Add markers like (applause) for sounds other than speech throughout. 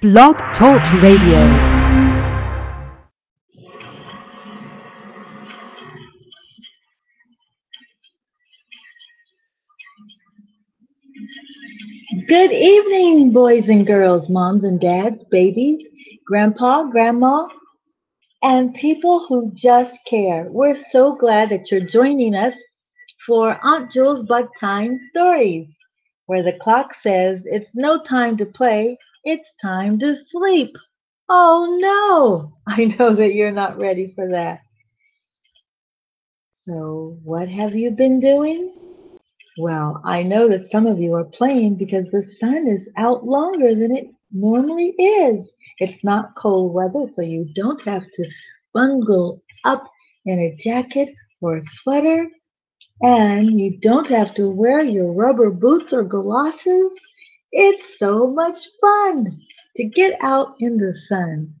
Blog Talk Radio. Good evening, boys and girls, moms and dads, babies, grandpa, grandma, and people who just care. We're so glad that you're joining us for Aunt Jewel's Time Stories, where the clock says it's no time to play, it's time to sleep. Oh no! (laughs) I know that you're not ready for that. So, what have you been doing? Well, I know that some of you are playing because the sun is out longer than it normally is. It's not cold weather, so you don't have to bundle up in a jacket or a sweater, and you don't have to wear your rubber boots or galoshes. It's so much fun to get out in the sun.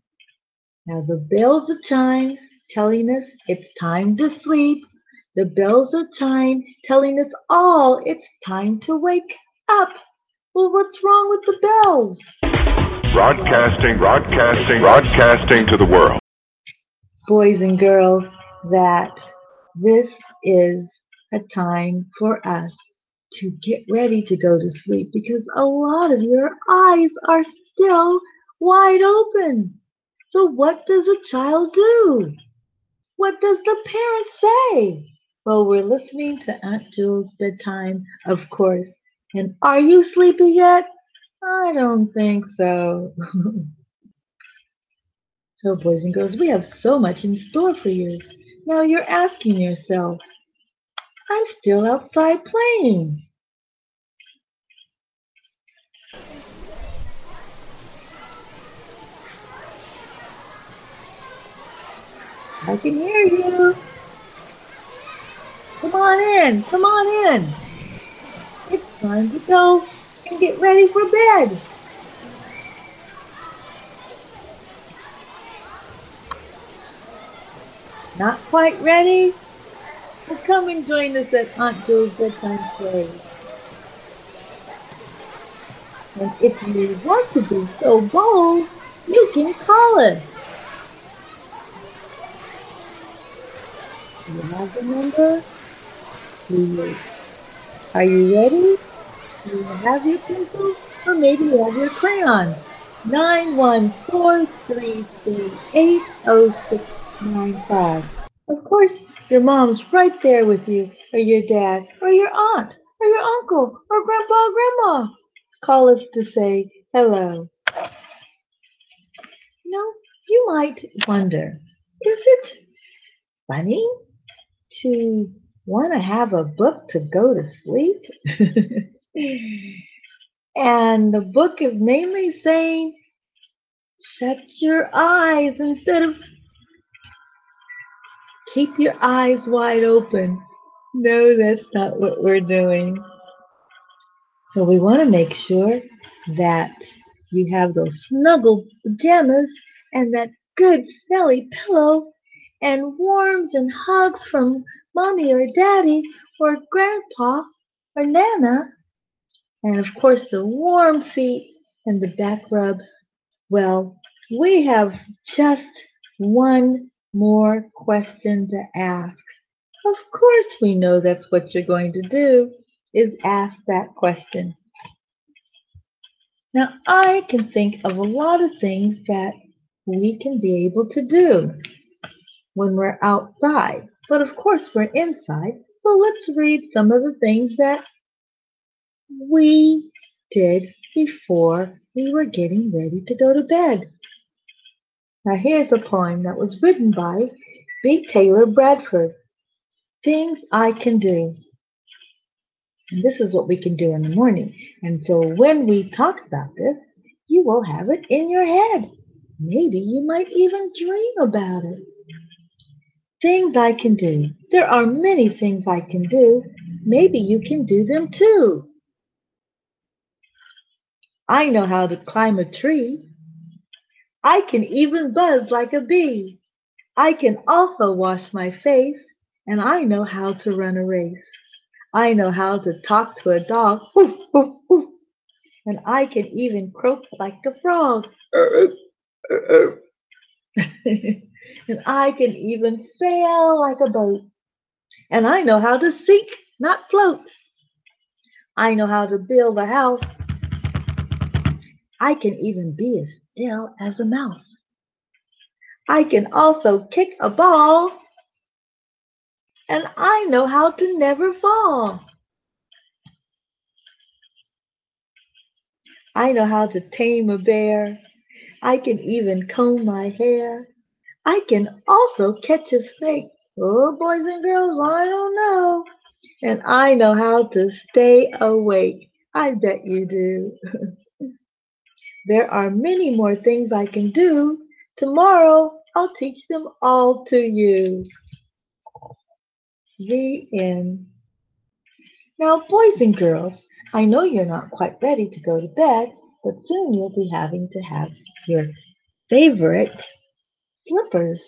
Now the bells are chimes telling us it's time to sleep. The bells are chime telling us all it's time to wake up. Well, what's wrong with the bells? Broadcasting, broadcasting, broadcasting to the world. Boys and girls, that this is a time for us to get ready to go to sleep because a lot of your eyes are still wide open. So, what does a child do? What does the parent say? Well, we're listening to Aunt Jewel's bedtime, of course. And are you sleepy yet? I don't think so. (laughs) so, boys and girls, we have so much in store for you. Now you're asking yourself, I'm still outside playing. I can hear you. Come on in, come on in. It's time to go and get ready for bed. Not quite ready? Well, come and join us at Aunt Joe's Bedtime Story. And if you want to be so bold, you can call us. Do you have the number? Are you ready? Do you have your pencil? Or maybe you have your crayon. 914-338-0695. Of course, your mom's right there with you, or your dad, or your aunt, or your uncle, or grandpa, or grandma. Call us to say hello. Now, you might wonder, is it funny to want to have a book to go to sleep? (laughs) and the book is mainly saying, shut your eyes instead of keep your eyes wide open. No, that's not what we're doing. So we want to make sure that you have those snuggle pajamas and that good smelly pillow and warmth and hugs from mommy or daddy or grandpa or nana. And of course, the warm feet and the back rubs. Well, we have just one more question to ask. Of course, we know that's what you're going to do, is ask that question. Now, I can think of a lot of things that we can be able to do when we're outside. But of course, we're inside. So let's read some of the things that we did before we were getting ready to go to bed. Now, here's a poem that was written by B. Taylor Bradford Things I Can Do. And this is what we can do in the morning. And so when we talk about this, you will have it in your head. Maybe you might even dream about it. Things I can do. There are many things I can do. Maybe you can do them too. I know how to climb a tree. I can even buzz like a bee. I can also wash my face, and I know how to run a race. I know how to talk to a dog, woof, woof, woof. and I can even croak like a frog. (laughs) and I can even sail like a boat. And I know how to sink, not float. I know how to build a house. I can even be as as a mouse. I can also kick a ball. And I know how to never fall. I know how to tame a bear. I can even comb my hair. I can also catch a snake. Oh, boys and girls, I don't know. And I know how to stay awake. I bet you do. (laughs) there are many more things I can do. Tomorrow, I'll teach them all to you. The end. Now, boys and girls, I know you're not quite ready to go to bed, but soon you'll be having to have your favorite slippers.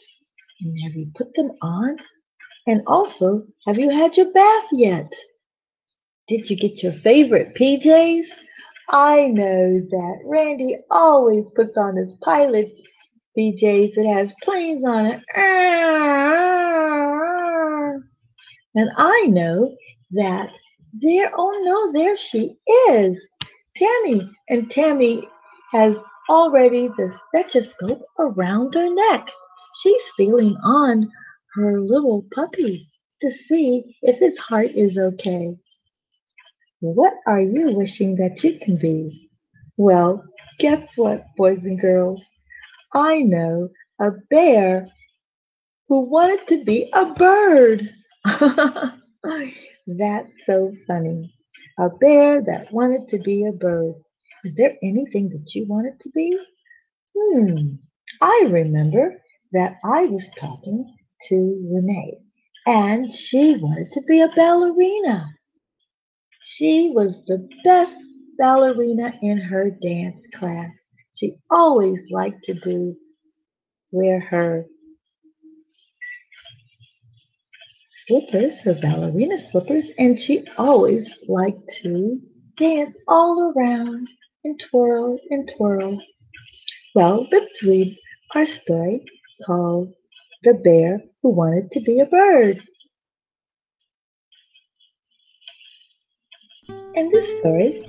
And have you put them on? And also, have you had your bath yet? Did you get your favorite PJs? I know that Randy always puts on his pilot PJs that has planes on it. Ah. And I know that there, oh no, there she is, Tammy. And Tammy has already the stethoscope around her neck. She's feeling on her little puppy to see if his heart is okay. What are you wishing that you can be? Well, guess what, boys and girls? I know a bear who wanted to be a bird. (laughs) That's so funny. A bear that wanted to be a bird. Is there anything that you wanted to be? Hmm, I remember that I was talking to Renee and she wanted to be a ballerina. She was the best ballerina in her dance class. She always liked to do wear her slippers, her ballerina slippers, and she always liked to dance all around and twirl and twirl. Well, let's read our story called The Bear Who Wanted to Be a Bird. And this story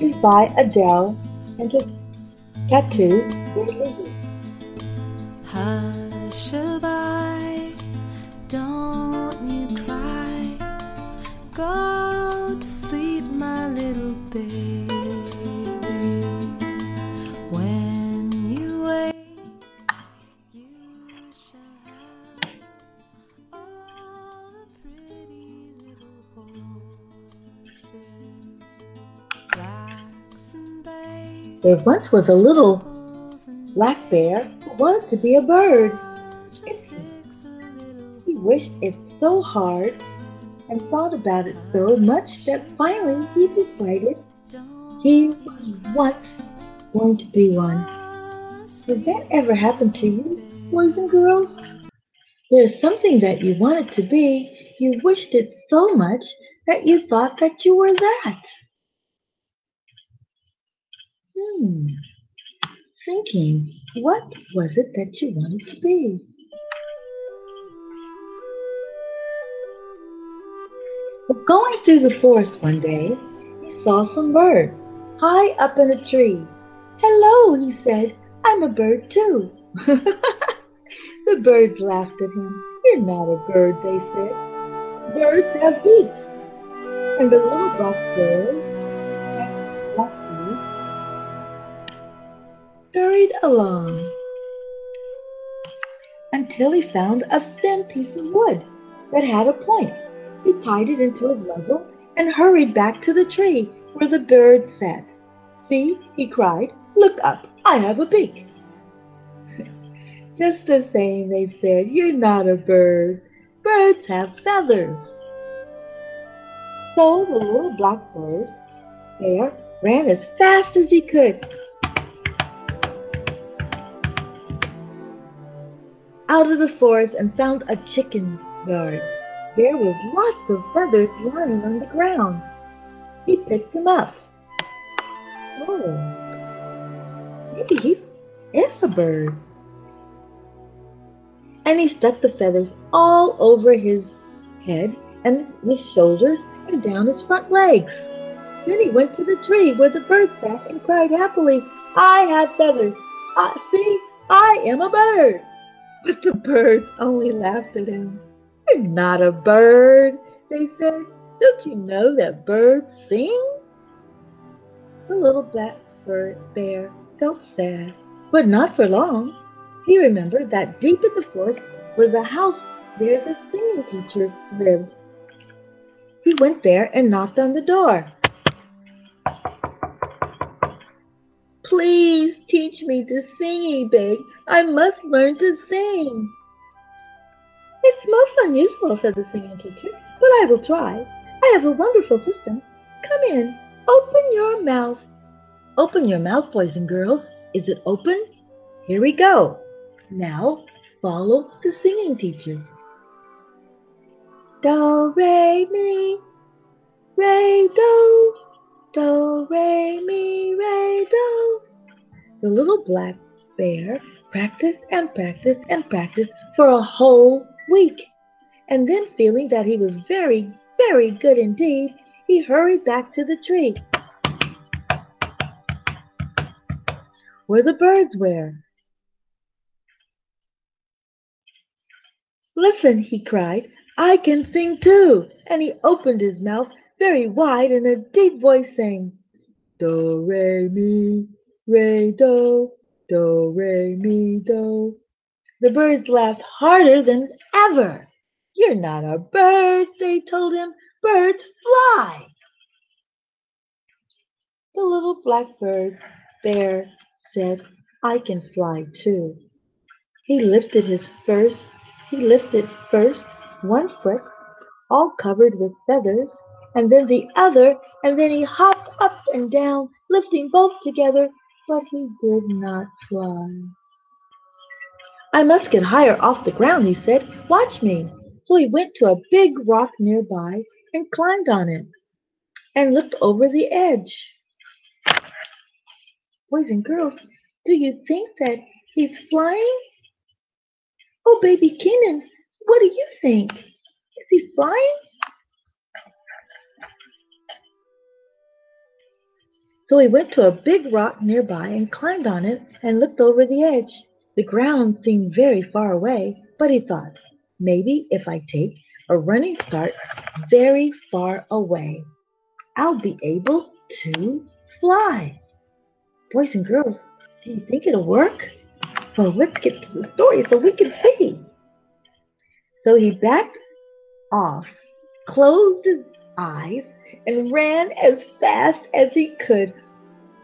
is by Adele and the Tattoo Hush-a-bye, don't you cry. Go to sleep, my little baby. There once was a little black bear who wanted to be a bird. He wished it so hard and thought about it so much that finally he decided he was once going to be one. Did that ever happen to you, boys and girls? There's something that you wanted to be, you wished it so much that you thought that you were that. Hmm. Thinking, what was it that you wanted to be? Going through the forest one day, he saw some birds high up in a tree. Hello, he said. I'm a bird too. (laughs) the birds laughed at him. You're not a bird, they said. Birds have beaks. And the little black bird hurried along until he found a thin piece of wood that had a point. He tied it into his muzzle and hurried back to the tree where the bird sat. See, he cried, look up, I have a beak. (laughs) Just the same, they said, you're not a bird. Birds have feathers. So the little black bird there ran as fast as he could out of the forest and found a chicken yard. There was lots of feathers lying on the ground. He picked them up. Oh, maybe he is a bird. And he stuck the feathers all over his head and his shoulders and down his front legs. Then he went to the tree where the bird sat and cried happily, I have feathers. Uh, see, I am a bird. But the birds only laughed at him. You're not a bird, they said. Don't you know that birds sing? The little black bird bear felt sad, but not for long. He remembered that deep in the forest was a house where the singing teacher lived. He went there and knocked on the door. Please teach me to sing, begged. I must learn to sing. It's most unusual, said the singing teacher, but I will try. I have a wonderful system. Come in. Open your mouth. Open your mouth, boys and girls. Is it open? Here we go. Now follow the singing teacher. Do, re, mi, re, do. Do, re, mi, re, do. The little black bear practiced and practiced and practiced for a whole week. And then, feeling that he was very, very good indeed, he hurried back to the tree where the birds were. Listen, he cried, I can sing too. And he opened his mouth very wide and a deep voice sang, Do, re, mi, re, do, do, re, mi, do. The birds laughed harder than ever. You're not a bird, they told him. Birds fly. The little blackbird bear said, I can fly too. He lifted his first, he lifted first one foot, all covered with feathers, and then the other, and then he hopped up and down, lifting both together, but he did not fly. I must get higher off the ground, he said. Watch me. So he went to a big rock nearby and climbed on it and looked over the edge. Boys and girls, do you think that he's flying? Oh, baby Kenan, what do you think? Is he flying? So he went to a big rock nearby and climbed on it and looked over the edge. The ground seemed very far away, but he thought, maybe if I take a running start very far away, I'll be able to fly. Boys and girls, do you think it'll work? Well, let's get to the story so we can see. So he backed off, closed his eyes, and ran as fast as he could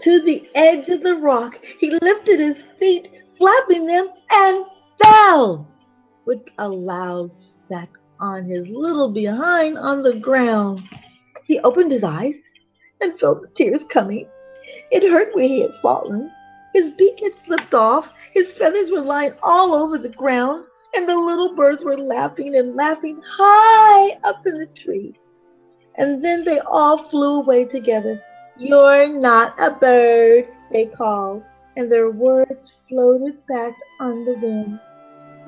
to the edge of the rock. He lifted his feet, flapping them, and fell with a loud sack on his little behind on the ground. He opened his eyes and felt the tears coming. It hurt where he had fallen. His beak had slipped off, his feathers were lying all over the ground, and the little birds were laughing and laughing high up in the tree. And then they all flew away together. You're not a bird, they called, and their words floated back on the wind.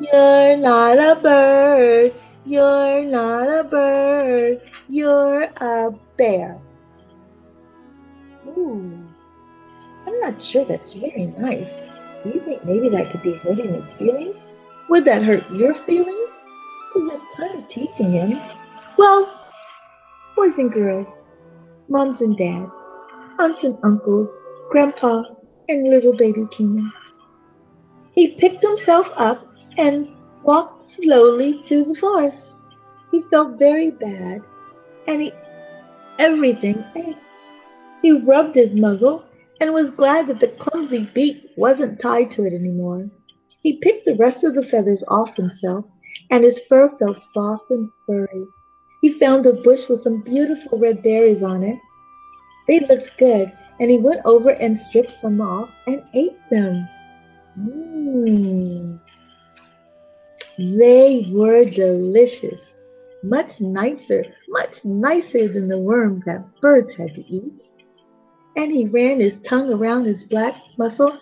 You're not a bird, you're not a bird, you're a bear. Ooh, I'm not sure that's very nice. Do you think maybe that could be hurting his feelings? Would that hurt your feelings? Is that kind of teasing him? Well, boys and girls, moms and dads, aunts and uncles, grandpa and little baby Kenan. He picked himself up and walked slowly to the forest. He felt very bad, and he everything ached. He rubbed his muzzle and was glad that the clumsy beak wasn't tied to it anymore. He picked the rest of the feathers off himself, and his fur felt soft and furry. He found a bush with some beautiful red berries on it. They looked good, and he went over and stripped some off and ate them. Mmm. They were delicious, much nicer, much nicer than the worms that birds had to eat. and he ran his tongue around his black muzzle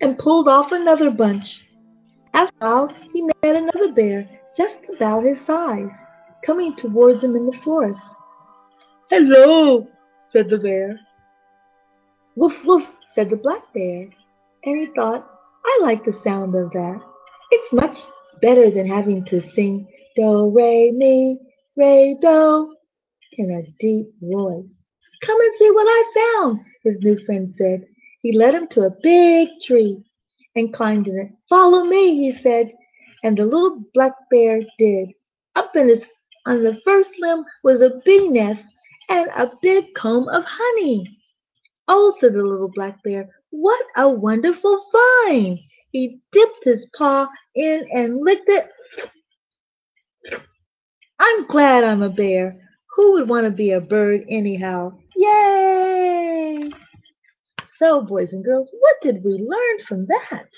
and pulled off another bunch. After a while, he met another bear just about his size, coming towards him in the forest. Hello, said the bear. Woof, woof, said the black bear, and he thought, I like the sound of that. It's much better than having to sing do, re, mi, re, do in a deep voice. Come and see what I found, his new friend said. He led him to a big tree and climbed in it. Follow me, he said, and the little black bear did. Up in his on the first limb was a bee nest and a big comb of honey. Oh, said the little black bear, what a wonderful find! He dipped his paw in and licked it. I'm glad I'm a bear. Who would want to be a bird anyhow? Yay! So, boys and girls, what did we learn from that?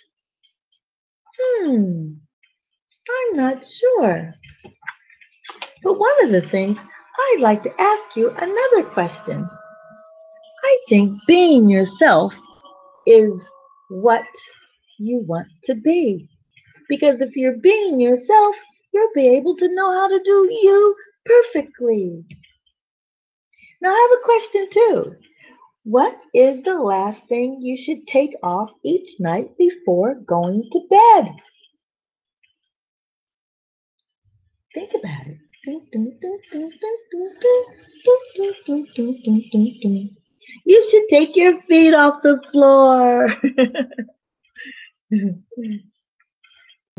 Hmm, I'm not sure. But one of the things I'd like to ask you another question. I think being yourself is what you want to be. Because if you're being yourself, you'll be able to know how to do you perfectly. Now, I have a question too. What is the last thing you should take off each night before going to bed? Think about it. You should take your feet off the floor.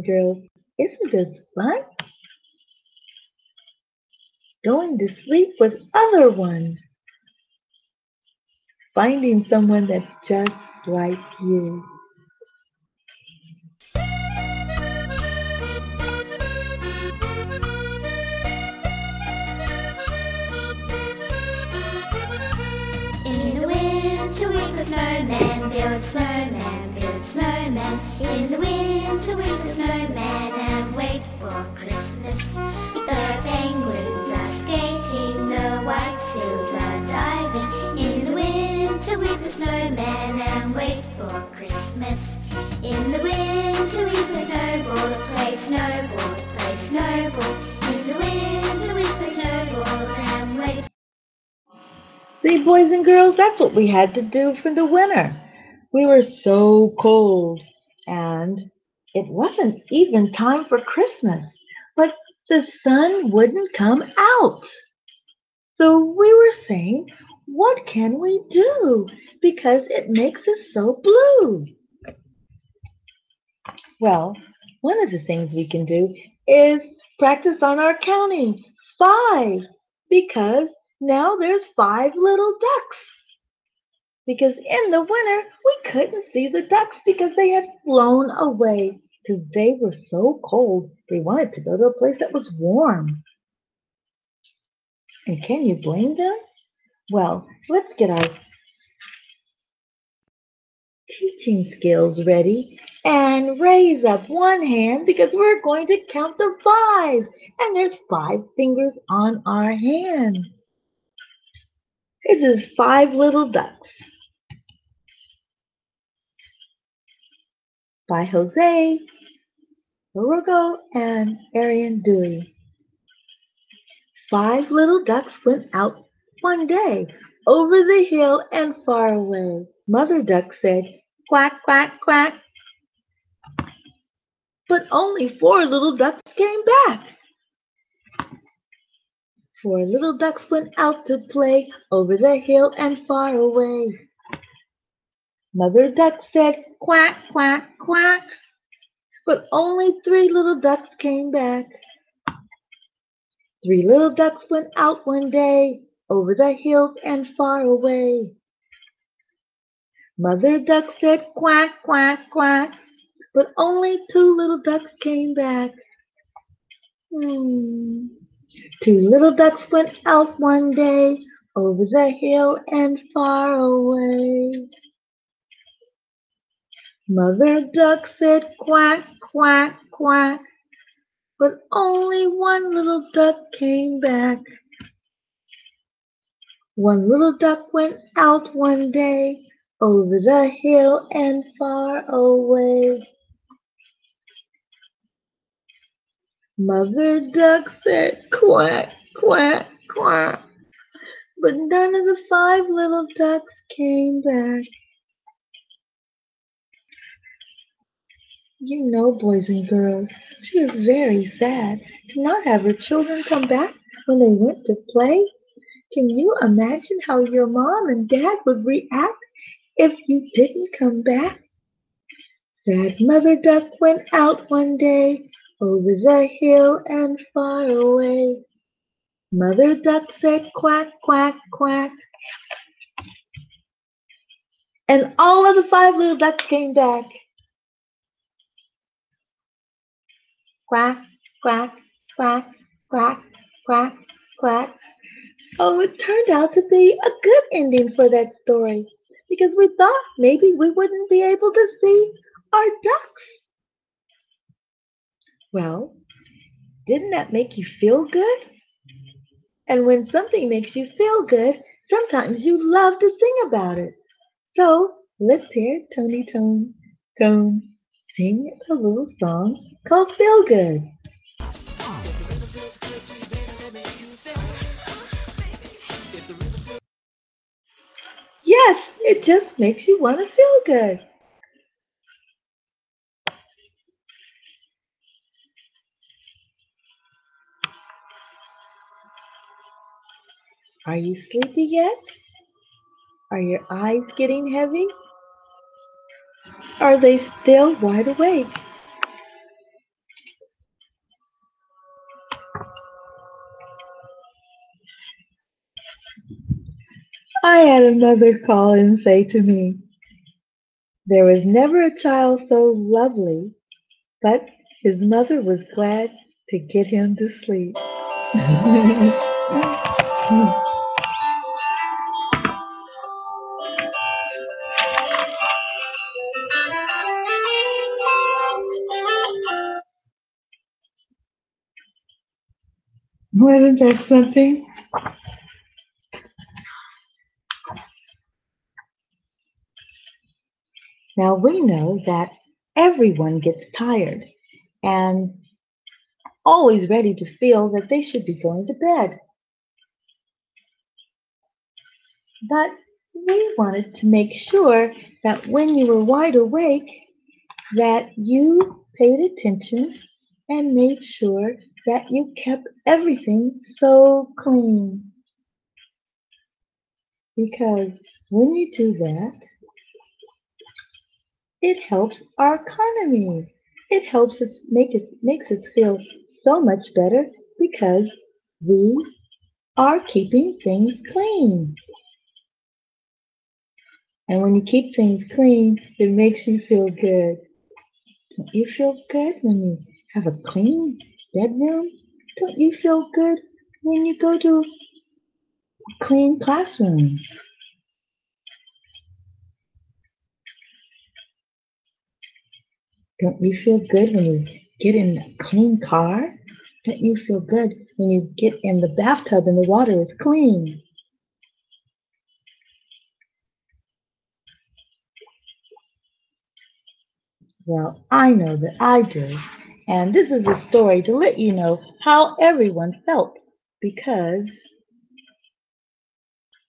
Girls, isn't this fun? Going to sleep with other ones. Finding someone that's just like you. The snowman, build snowman, build snowman. In the winter we the snowman and wait for Christmas. The penguins are skating, the white seals are diving. In the winter we the snowman and wait for Christmas. In the winter we the snowballs, play snowballs, play snowballs. In the winter we the snowballs and See, boys and girls, that's what we had to do for the winter. We were so cold, and it wasn't even time for Christmas, but the sun wouldn't come out. So we were saying, what can we do? Because it makes us so blue. Well, one of the things we can do is practice on our counting. Five, because now there's five little ducks. Because in the winter, we couldn't see the ducks because they had flown away because they were so cold. They wanted to go to a place that was warm. And can you blame them? Well, let's get our teaching skills ready and raise up one hand because we're going to count the five. And there's five fingers on our hand. This is five little ducks by Jose Aruego and Ariane Dewey. Five little ducks went out one day over the hill and far away. Mother duck said, quack, quack, quack. But only four little ducks came back. Four little ducks went out to play over the hill and far away. Mother duck said quack, quack, quack. But only three little ducks came back. Three little ducks went out one day over the hills and far away. Mother duck said quack, quack, quack. But only two little ducks came back. Hmm. Two little ducks went out one day over the hill and far away. Mother duck said quack, quack, quack, but only one little duck came back. One little duck went out one day over the hill and far away. Mother duck said quack, quack, quack. But none of the five little ducks came back. You know, boys and girls, she was very sad to not have her children come back when they went to play. Can you imagine how your mom and dad would react if you didn't come back? Sad Mother Duck went out one day over the hill and far away. Mother Duck said quack, quack, quack. And all of the five little ducks came back. Quack, quack, quack, quack, quack, quack. Oh, it turned out to be a good ending for that story because we thought maybe we wouldn't be able to see our ducks. Well, didn't that make you feel good? And when something makes you feel good, sometimes you love to sing about it. So let's hear Tony Toni Toné sing a little song called Feel Good. Yes, it just makes you want to feel good. Are you sleepy yet? Are your eyes getting heavy? Are they still wide awake? I had a mother call and say to me, There was never a child so lovely, but his mother was glad to get him to sleep. (laughs) Wasn't that something? Now we know that everyone gets tired and always ready to feel that they should be going to bed. But we wanted to make sure that when you were wide awake, that you paid attention and made sure that you kept everything so clean. Because when you do that, it helps our economy. It helps us make it makes us feel so much better because we are keeping things clean. And when you keep things clean, it makes you feel good. Don't you feel good when you have a clean bedroom? Don't you feel good when you go to a clean classroom? Don't you feel good when you get in a clean car? Don't you feel good when you get in the bathtub and the water is clean? Well, I know that I do. And this is a story to let you know how everyone felt because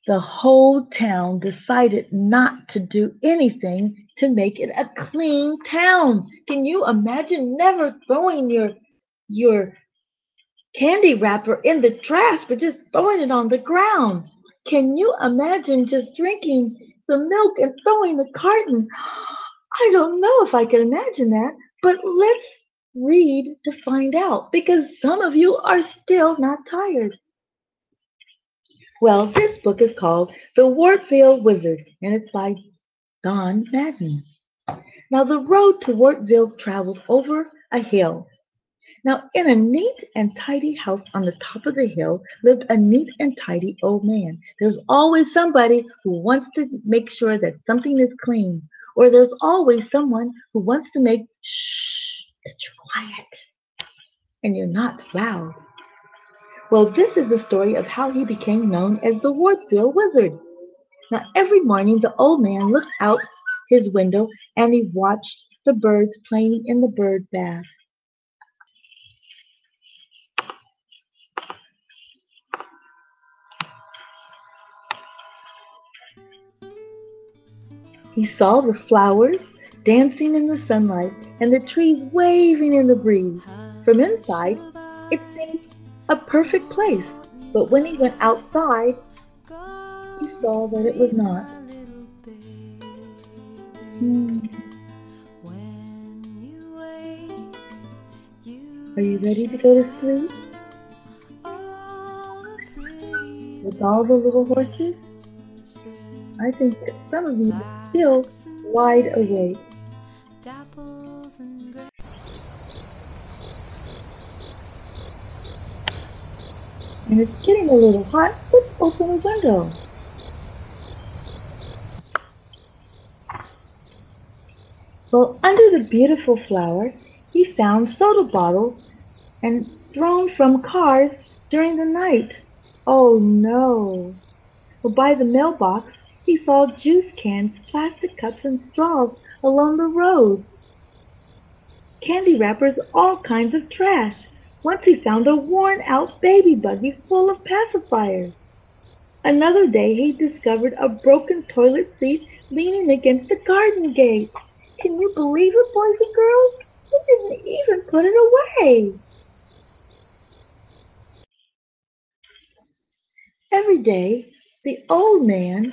the whole town decided not to do anything to make it a clean town. Can you imagine never throwing your your candy wrapper in the trash but just throwing it on the ground? Can you imagine just drinking the milk and throwing the carton? (gasps) I don't know if I can imagine that, but let's read to find out because some of you are still not tired. Well, this book is called The Wartville Wizard and it's by Don Madden. Now, the road to Wartville traveled over a hill. Now, in a neat and tidy house on the top of the hill lived a neat and tidy old man. There's always somebody who wants to make sure that something is clean, or there's always someone who wants to make shh that you're quiet and you're not loud. Well, this is the story of how he became known as the Wartville Wizard. Now, every morning the old man looked out his window and he watched the birds playing in the bird bath. He saw the flowers dancing in the sunlight and the trees waving in the breeze. From inside, it seemed a perfect place, but when he went outside, he saw that it was not. Hmm. Are you ready to go to sleep with all the little horses? I think that some of you still wide awake. And it's getting a little hot, let's open the window. Well, under the beautiful flower, he found soda bottles and thrown from cars during the night. Oh no! Well, by the mailbox, he saw juice cans, plastic cups, and straws along the road. Candy wrappers, all kinds of trash. Once he found a worn out baby buggy full of pacifiers. Another day he discovered a broken toilet seat leaning against the garden gate. Can you believe it, boys and girls? He didn't even put it away. Every day, the old man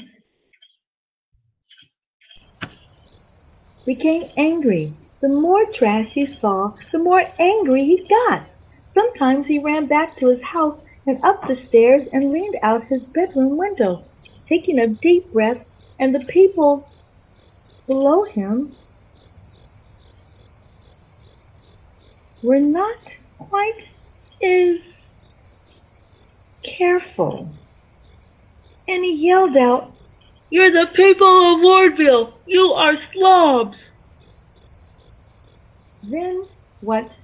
became angry. The more trash he saw, the more angry he got. Sometimes he ran back to his house and up the stairs and leaned out his bedroom window, taking a deep breath, and the people below him were not quite as careful. And he yelled out, You're the people of Wartville! You are slobs! Then what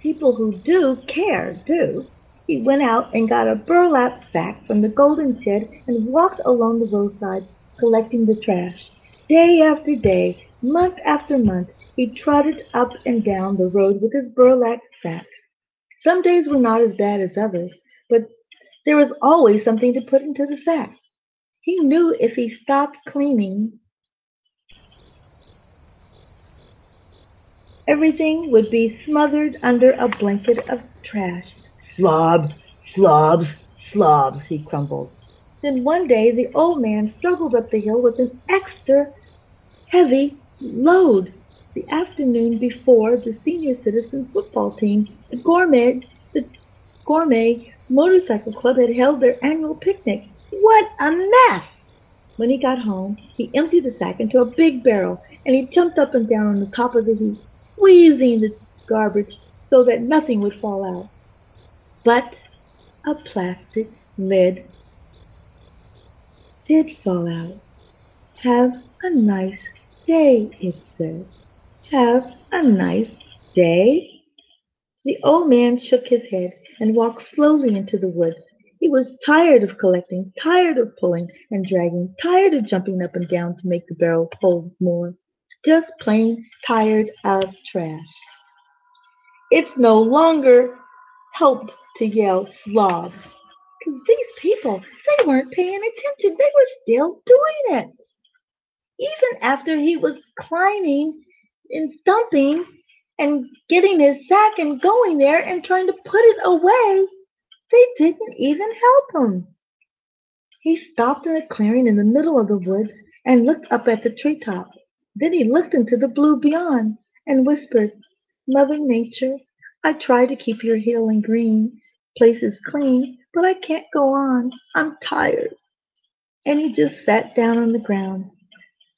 people who do care do, he went out and got a burlap sack from the golden shed and walked along the roadside collecting the trash. Day after day, month after month, he trotted up and down the road with his burlap sack. Some days were not as bad as others, but there was always something to put into the sack. He knew if he stopped cleaning, everything would be smothered under a blanket of trash. Slobs, slobs, slobs, he grumbled. Then one day the old man struggled up the hill with an extra heavy load. The afternoon before the senior citizen football team, the gourmet, the gourmet motorcycle club had held their annual picnic. What a mess! When he got home, he emptied the sack into a big barrel and he jumped up and down on the top of the heap, squeezing the garbage so that nothing would fall out. But a plastic lid did fall out. Have a nice day, it said. Have a nice day. The old man shook his head and walked slowly into the woods. He was tired of collecting, tired of pulling and dragging, tired of jumping up and down to make the barrel hold more. Just plain tired of trash. It's no longer helped to yell slobs. Because these people, they weren't paying attention. They were still doing it. Even after he was climbing and stumping and getting his sack and going there and trying to put it away, they didn't even help him. He stopped in a clearing in the middle of the woods and looked up at the treetop. Then he looked into the blue beyond and whispered, Loving nature, I try to keep your and green places clean, but I can't go on. I'm tired. And he just sat down on the ground.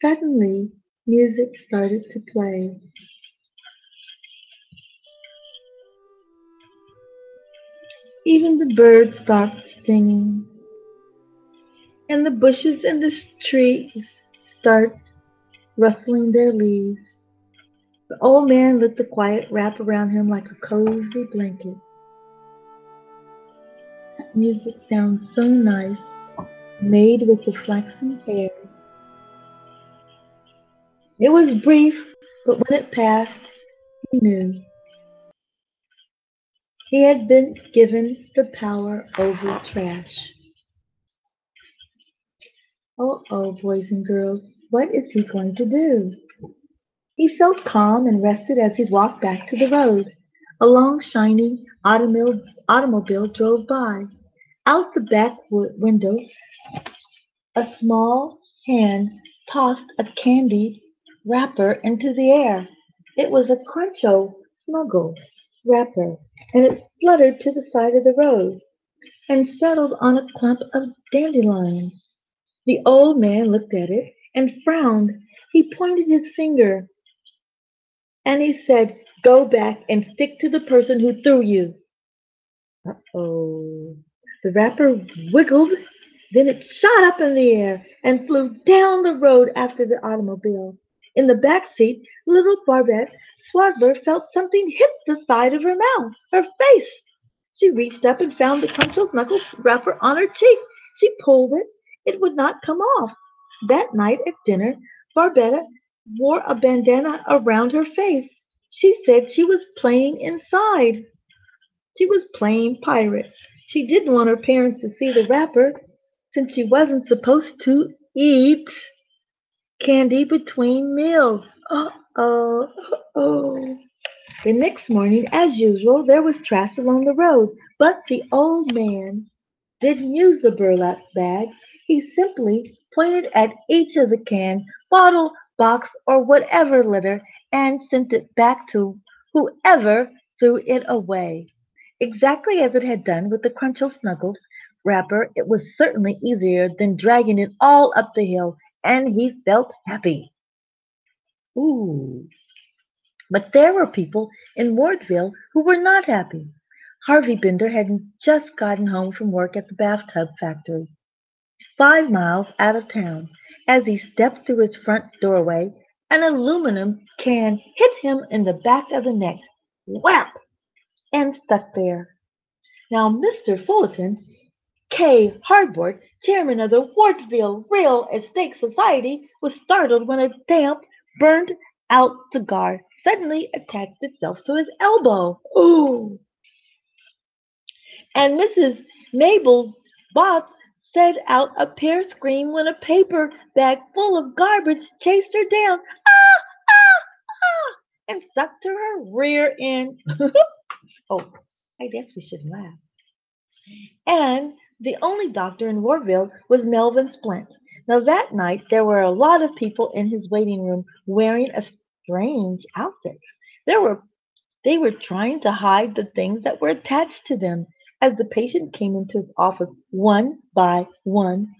Suddenly, music started to play. Even the birds stopped singing. And the bushes and the trees start rustling their leaves. The old man let the quiet wrap around him like a cozy blanket. That music sounds so nice, made with the flaxen hair. It was brief, but when it passed, he knew. He had been given the power over trash. Oh, oh, boys and girls, what is he going to do? He felt calm and rested as he walked back to the road. A long, shiny automobile, automobile drove by. Out the back window, a small hand tossed a candy wrapper into the air. It was a Cruncho Snuggle wrapper, and it fluttered to the side of the road and settled on a clump of dandelions. The old man looked at it and frowned. He pointed his finger and he said, Go back and stick to the person who threw you. Uh oh. The wrapper wiggled, then it shot up in the air and flew down the road after the automobile. In the back seat, little Barbette Swaddler felt something hit the side of her mouth, her face. She reached up and found the Crunchos Knuckles wrapper on her cheek. She pulled it. It would not come off. That night at dinner, Barbetta wore a bandana around her face. She said she was playing inside. She was playing pirate. She didn't want her parents to see the wrapper since she wasn't supposed to eat candy between meals. Uh oh, oh. The next morning, as usual, there was trash along the road, but the old man didn't use the burlap bag. He simply pointed at each of the can, bottle, box, or whatever litter and sent it back to whoever threw it away. Exactly as it had done with the Cruncho Snuggles wrapper, it was certainly easier than dragging it all up the hill, and he felt happy. Ooh. But there were people in Wartville who were not happy. Harvey Binder had just gotten home from work at the bathtub factory, five miles out of town. As he stepped through his front doorway, an aluminum can hit him in the back of the neck. Whap! And stuck there. Now, Mr. Fullerton, K. Hardboard, chairman of the Wartville Real Estate Society, was startled when a damp, burned out cigar suddenly attached itself to his elbow. Ooh! And Mrs. Mabel Botts set out a pear scream when a paper bag full of garbage chased her down. Ah, ah, ah, and sucked to her rear end. (laughs) oh, I guess we should laugh. And the only doctor in Wartville was Melvin Splint. Now that night there were a lot of people in his waiting room wearing a strange outfit. There were they were trying to hide the things that were attached to them. As the patient came into his office one by one,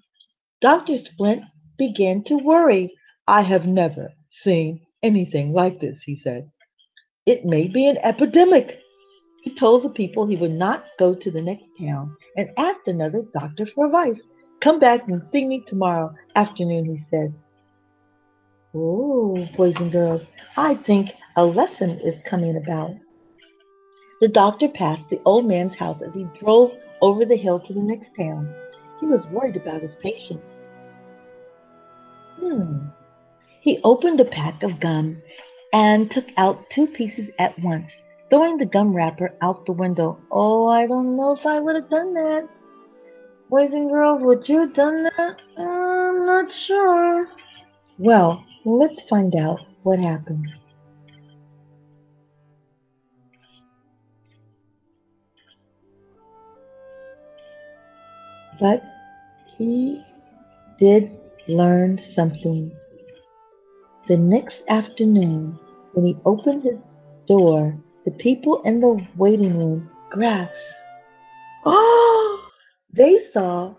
Dr. Splint began to worry. I have never seen anything like this, he said. It may be an epidemic. He told the people he would not go to the next town and asked another doctor for advice. Come back and see me tomorrow afternoon, he said. Oh, boys and girls, I think a lesson is coming about. The doctor passed the old man's house as he drove over the hill to the next town. He was worried about his patient. Hmm. He opened a pack of gum and took out two pieces at once, throwing the gum wrapper out the window. Oh, I don't know if I would have done that. Boys and girls, would you have done that? I'm not sure. Well, let's find out what happened. But he did learn something. The next afternoon, when he opened his door, the people in the waiting room grasped. Oh! They saw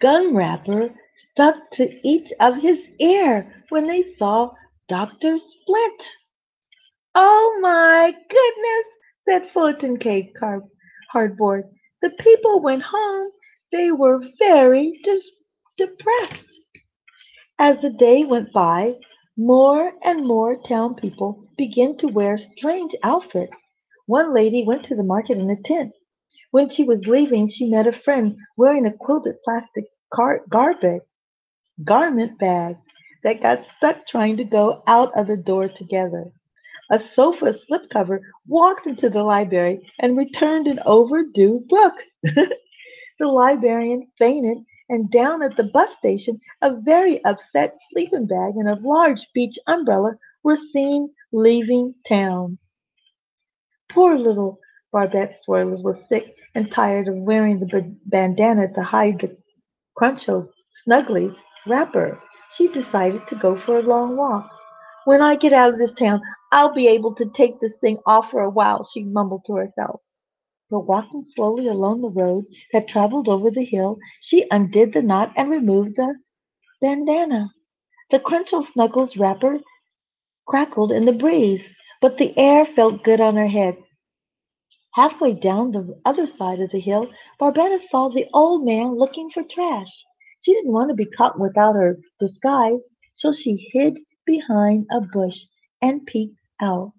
gun wrapper stuck to each of his ear when they saw Dr. Splint. Oh my goodness, said Fulton K. Car- Hardboard. The people went home. They were very dis- depressed. As the day went by, more and more town people began to wear strange outfits. One lady went to the market in a tent. When she was leaving, she met a friend wearing a quilted plastic car- garbage, garment bag that got stuck trying to go out of the door together. A sofa slipcover walked into the library and returned an overdue book. (laughs) the librarian fainted, and down at the bus station, a very upset sleeping bag and a large beach umbrella were seen leaving town. Poor little Barbette Swirlers was sick and tired of wearing the bandana to hide the Cruncho Snuggly wrapper. She decided to go for a long walk. When I get out of this town, I'll be able to take this thing off for a while, she mumbled to herself. But walking slowly along the road that traveled over the hill, she undid the knot and removed the bandana. The Cruncho Snuggles wrapper crackled in the breeze, but the air felt good on her head. Halfway down the other side of the hill, Barbetta saw the old man looking for trash. She didn't want to be caught without her disguise, so she hid behind a bush and peeked out.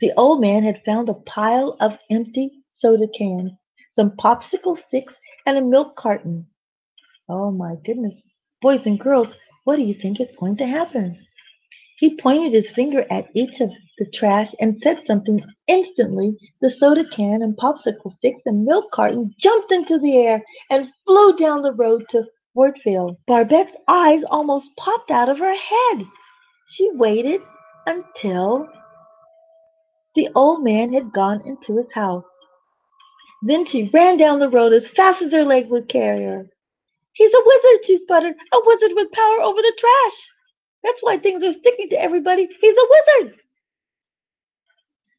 The old man had found a pile of empty soda can, some popsicle sticks, and a milk carton. Oh my goodness. Boys and girls, what do you think is going to happen? He pointed his finger at each of the trash and said something. Instantly, the soda can and popsicle sticks and milk carton jumped into the air and flew down the road to Wartville. Barbette's eyes almost popped out of her head. She waited until the old man had gone into his house. Then she ran down the road as fast as her legs would carry her. He's a wizard, she sputtered. A wizard with power over the trash. That's why things are sticking to everybody. He's a wizard.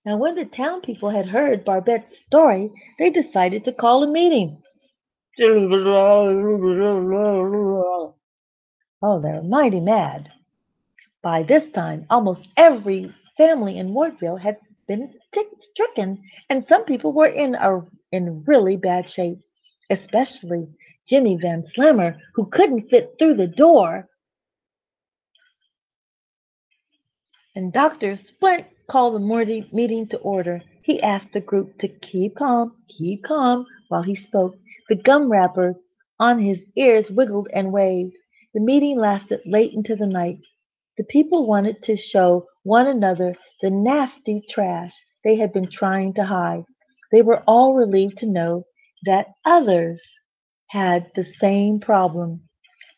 Now, when the town people had heard Barbette's story, they decided to call a meeting. Oh, they're mighty mad. By this time, almost every family in Wartville had been stricken, and some people were in a in really bad shape, especially Jimmy Van Slammer, who couldn't fit through the door. And Dr. Splint called the morning meeting to order. He asked the group to keep calm, keep calm while he spoke. The gum wrappers on his ears wiggled and waved. The meeting lasted late into the night. The people wanted to show one another the nasty trash they had been trying to hide. They were all relieved to know that others had the same problem.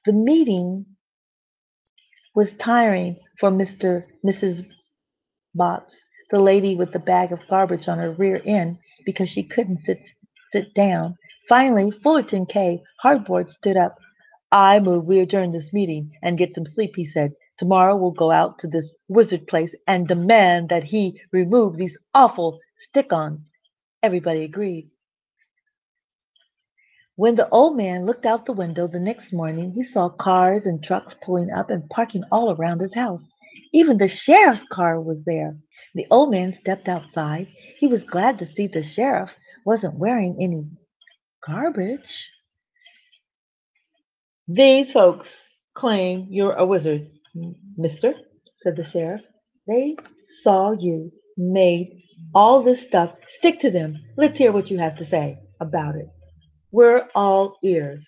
The meeting was tiring for Mr. Mrs. Botts, the lady with the bag of garbage on her rear end because she couldn't sit sit down. Finally, Fullerton K. Hardboard stood up. I move we adjourn this meeting and get some sleep, he said. Tomorrow we'll go out to this wizard place and demand that he remove these awful stick-ons. Everybody agreed. When the old man looked out the window the next morning, he saw cars and trucks pulling up and parking all around his house. Even the sheriff's car was there. The old man stepped outside. He was glad to see the sheriff wasn't wearing any garbage. These folks claim you're a wizard, mister, said the sheriff. They saw you made all this stuff. Stick to them. Let's hear what you have to say about it. We're all ears.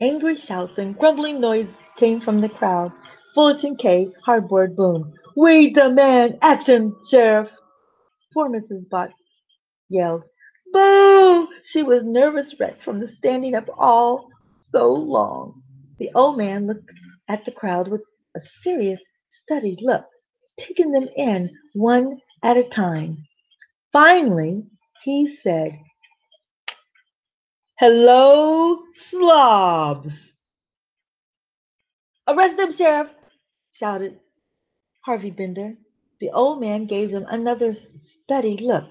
Angry shouts and grumbling noise came from the crowd. Fullerton K. Hardboard boomed. We demand action, Sheriff. Poor Mrs. Bott yelled. Boo! She was nervous wreck from the standing up all so long. The old man looked at the crowd with a serious, studied look, taking them in one at a time. Finally, he said, Hello, slobs. Arrest them, Sheriff, shouted Harvey Bender. The old man gave them another studied look.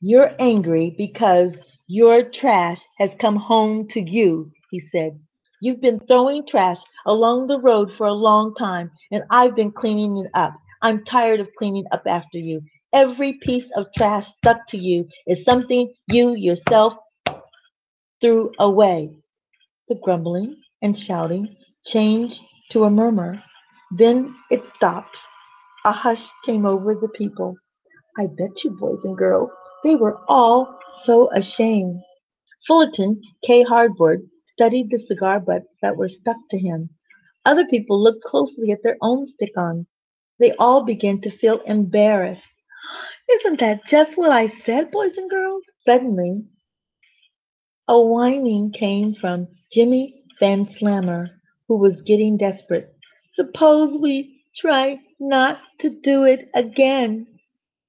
You're angry because your trash has come home to you, he said. You've been throwing trash along the road for a long time, and I've been cleaning it up. I'm tired of cleaning up after you. Every piece of trash stuck to you is something you yourself threw away. The grumbling and shouting changed to a murmur. Then it stopped. A hush came over the people. I bet you, boys and girls, They were all so ashamed. Fullerton K. Hardboard studied the cigar butts that were stuck to him. Other people looked closely at their own stick-ons. They all began to feel embarrassed. Isn't that just what I said, boys and girls? Suddenly, a whining came from Jimmy Van Slammer, who was getting desperate. Suppose we try not to do it again.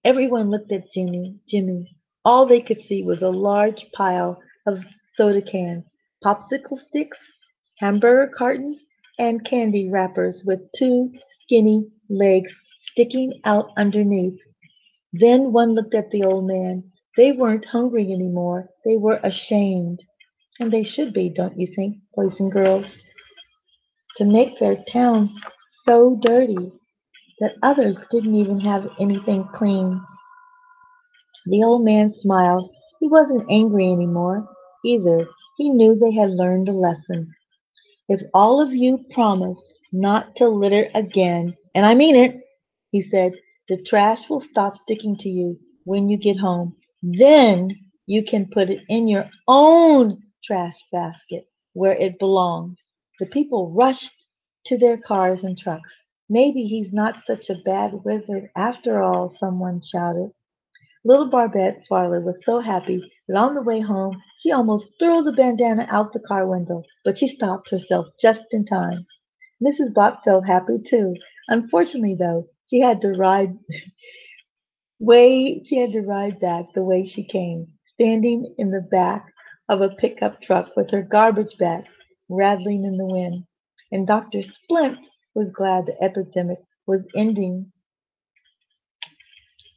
Everyone looked at Jimmy. Jimmy. All they could see was a large pile of soda cans, popsicle sticks, hamburger cartons, and candy wrappers with two skinny legs sticking out underneath. Then one looked at the old man. They weren't hungry anymore. They were ashamed. And they should be, don't you think, boys and girls? To make their town so dirty that others didn't even have anything clean. The old man smiled. He wasn't angry anymore, either. He knew they had learned a lesson. If all of you promise not to litter again, and I mean it, he said, the trash will stop sticking to you when you get home. Then you can put it in your own trash basket where it belongs. The people rushed to their cars and trucks. Maybe he's not such a bad wizard after all, someone shouted. Little Barbette Swarler was so happy that on the way home she almost threw the bandana out the car window, but she stopped herself just in time. Mrs. Bott felt happy too. Unfortunately, though, she had to ride (laughs) way she had to ride back the way she came, standing in the back of a pickup truck with her garbage bag rattling in the wind. And Dr. Splint was glad the epidemic was ending.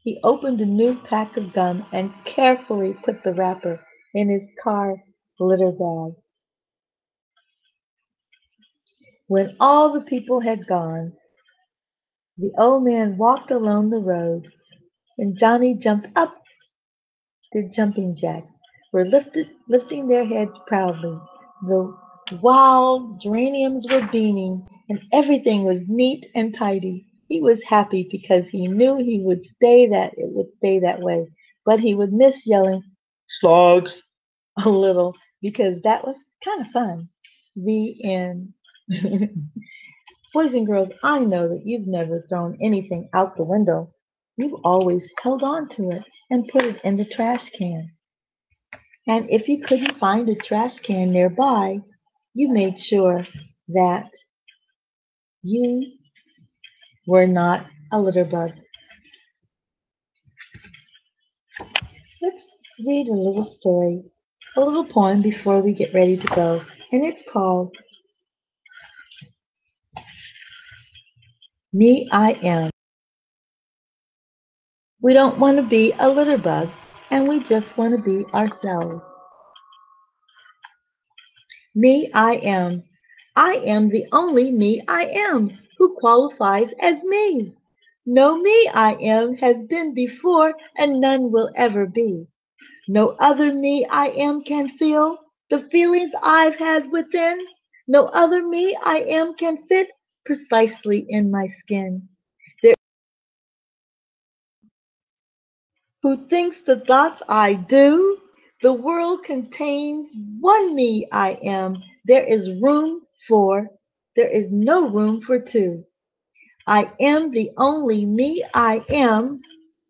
He opened a new pack of gum and carefully put the wrapper in his car litter bag. When all the people had gone, the old man walked along the road, and Johnny jumped up. The jumping jacks were lifted, lifting their heads proudly. The wild geraniums were beaming, and everything was neat and tidy. He was happy because he knew he would stay that it would stay that way, but he would miss yelling slugs (laughs) a little because that was kind of fun. The end. (laughs) Boys and girls, I know that you've never thrown anything out the window. You've always held on to it and put it in the trash can. And if you couldn't find a trash can nearby, you made sure that you were not a litter bug. Let's read a little story, a little poem before we get ready to go, and it's called Me I Am. We don't want to be a litter bug, and we just want to be ourselves. Me I am. I am the only me I am who qualifies as me. No me I am has been before, and none will ever be. No other me I am can feel the feelings I've had within. No other me I am can fit precisely in my skin. There who thinks the thoughts I do, the world contains one me I am. There is room for, there is no room for two. I am the only me I am.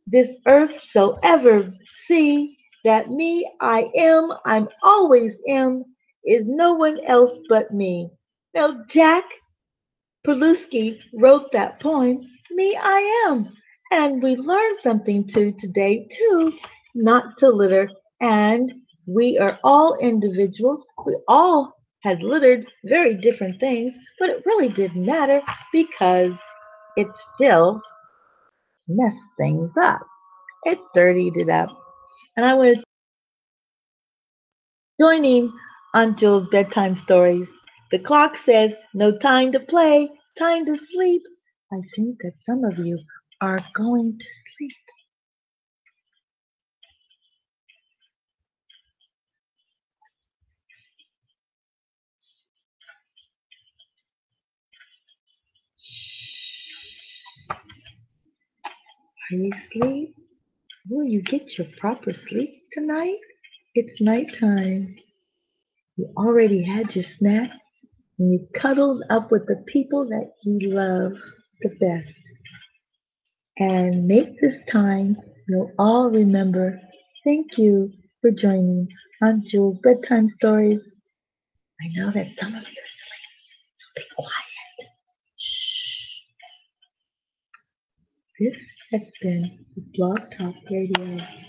This earth shall ever see that me I am, I'm always am, is no one else but me. Now, Jack Prelutsky wrote that poem, Me I Am. And we learned something too today, too, not to litter. And we are all individuals. We all had littered very different things, but it really didn't matter because it still messed things up. It dirtied it up. And I was joining on Jewel's bedtime stories. The clock says no time to play, time to sleep. I think that some of you are going to sleep. Are you asleep? Will you get your proper sleep tonight? It's nighttime. You already had your snack and you cuddled up with the people that you love the best. And make this time you'll all remember. Thank you for joining Aunt Jewel's Bedtime Stories. I know that some of you are asleep, so be quiet. Shh. This has been Blog Talk Radio.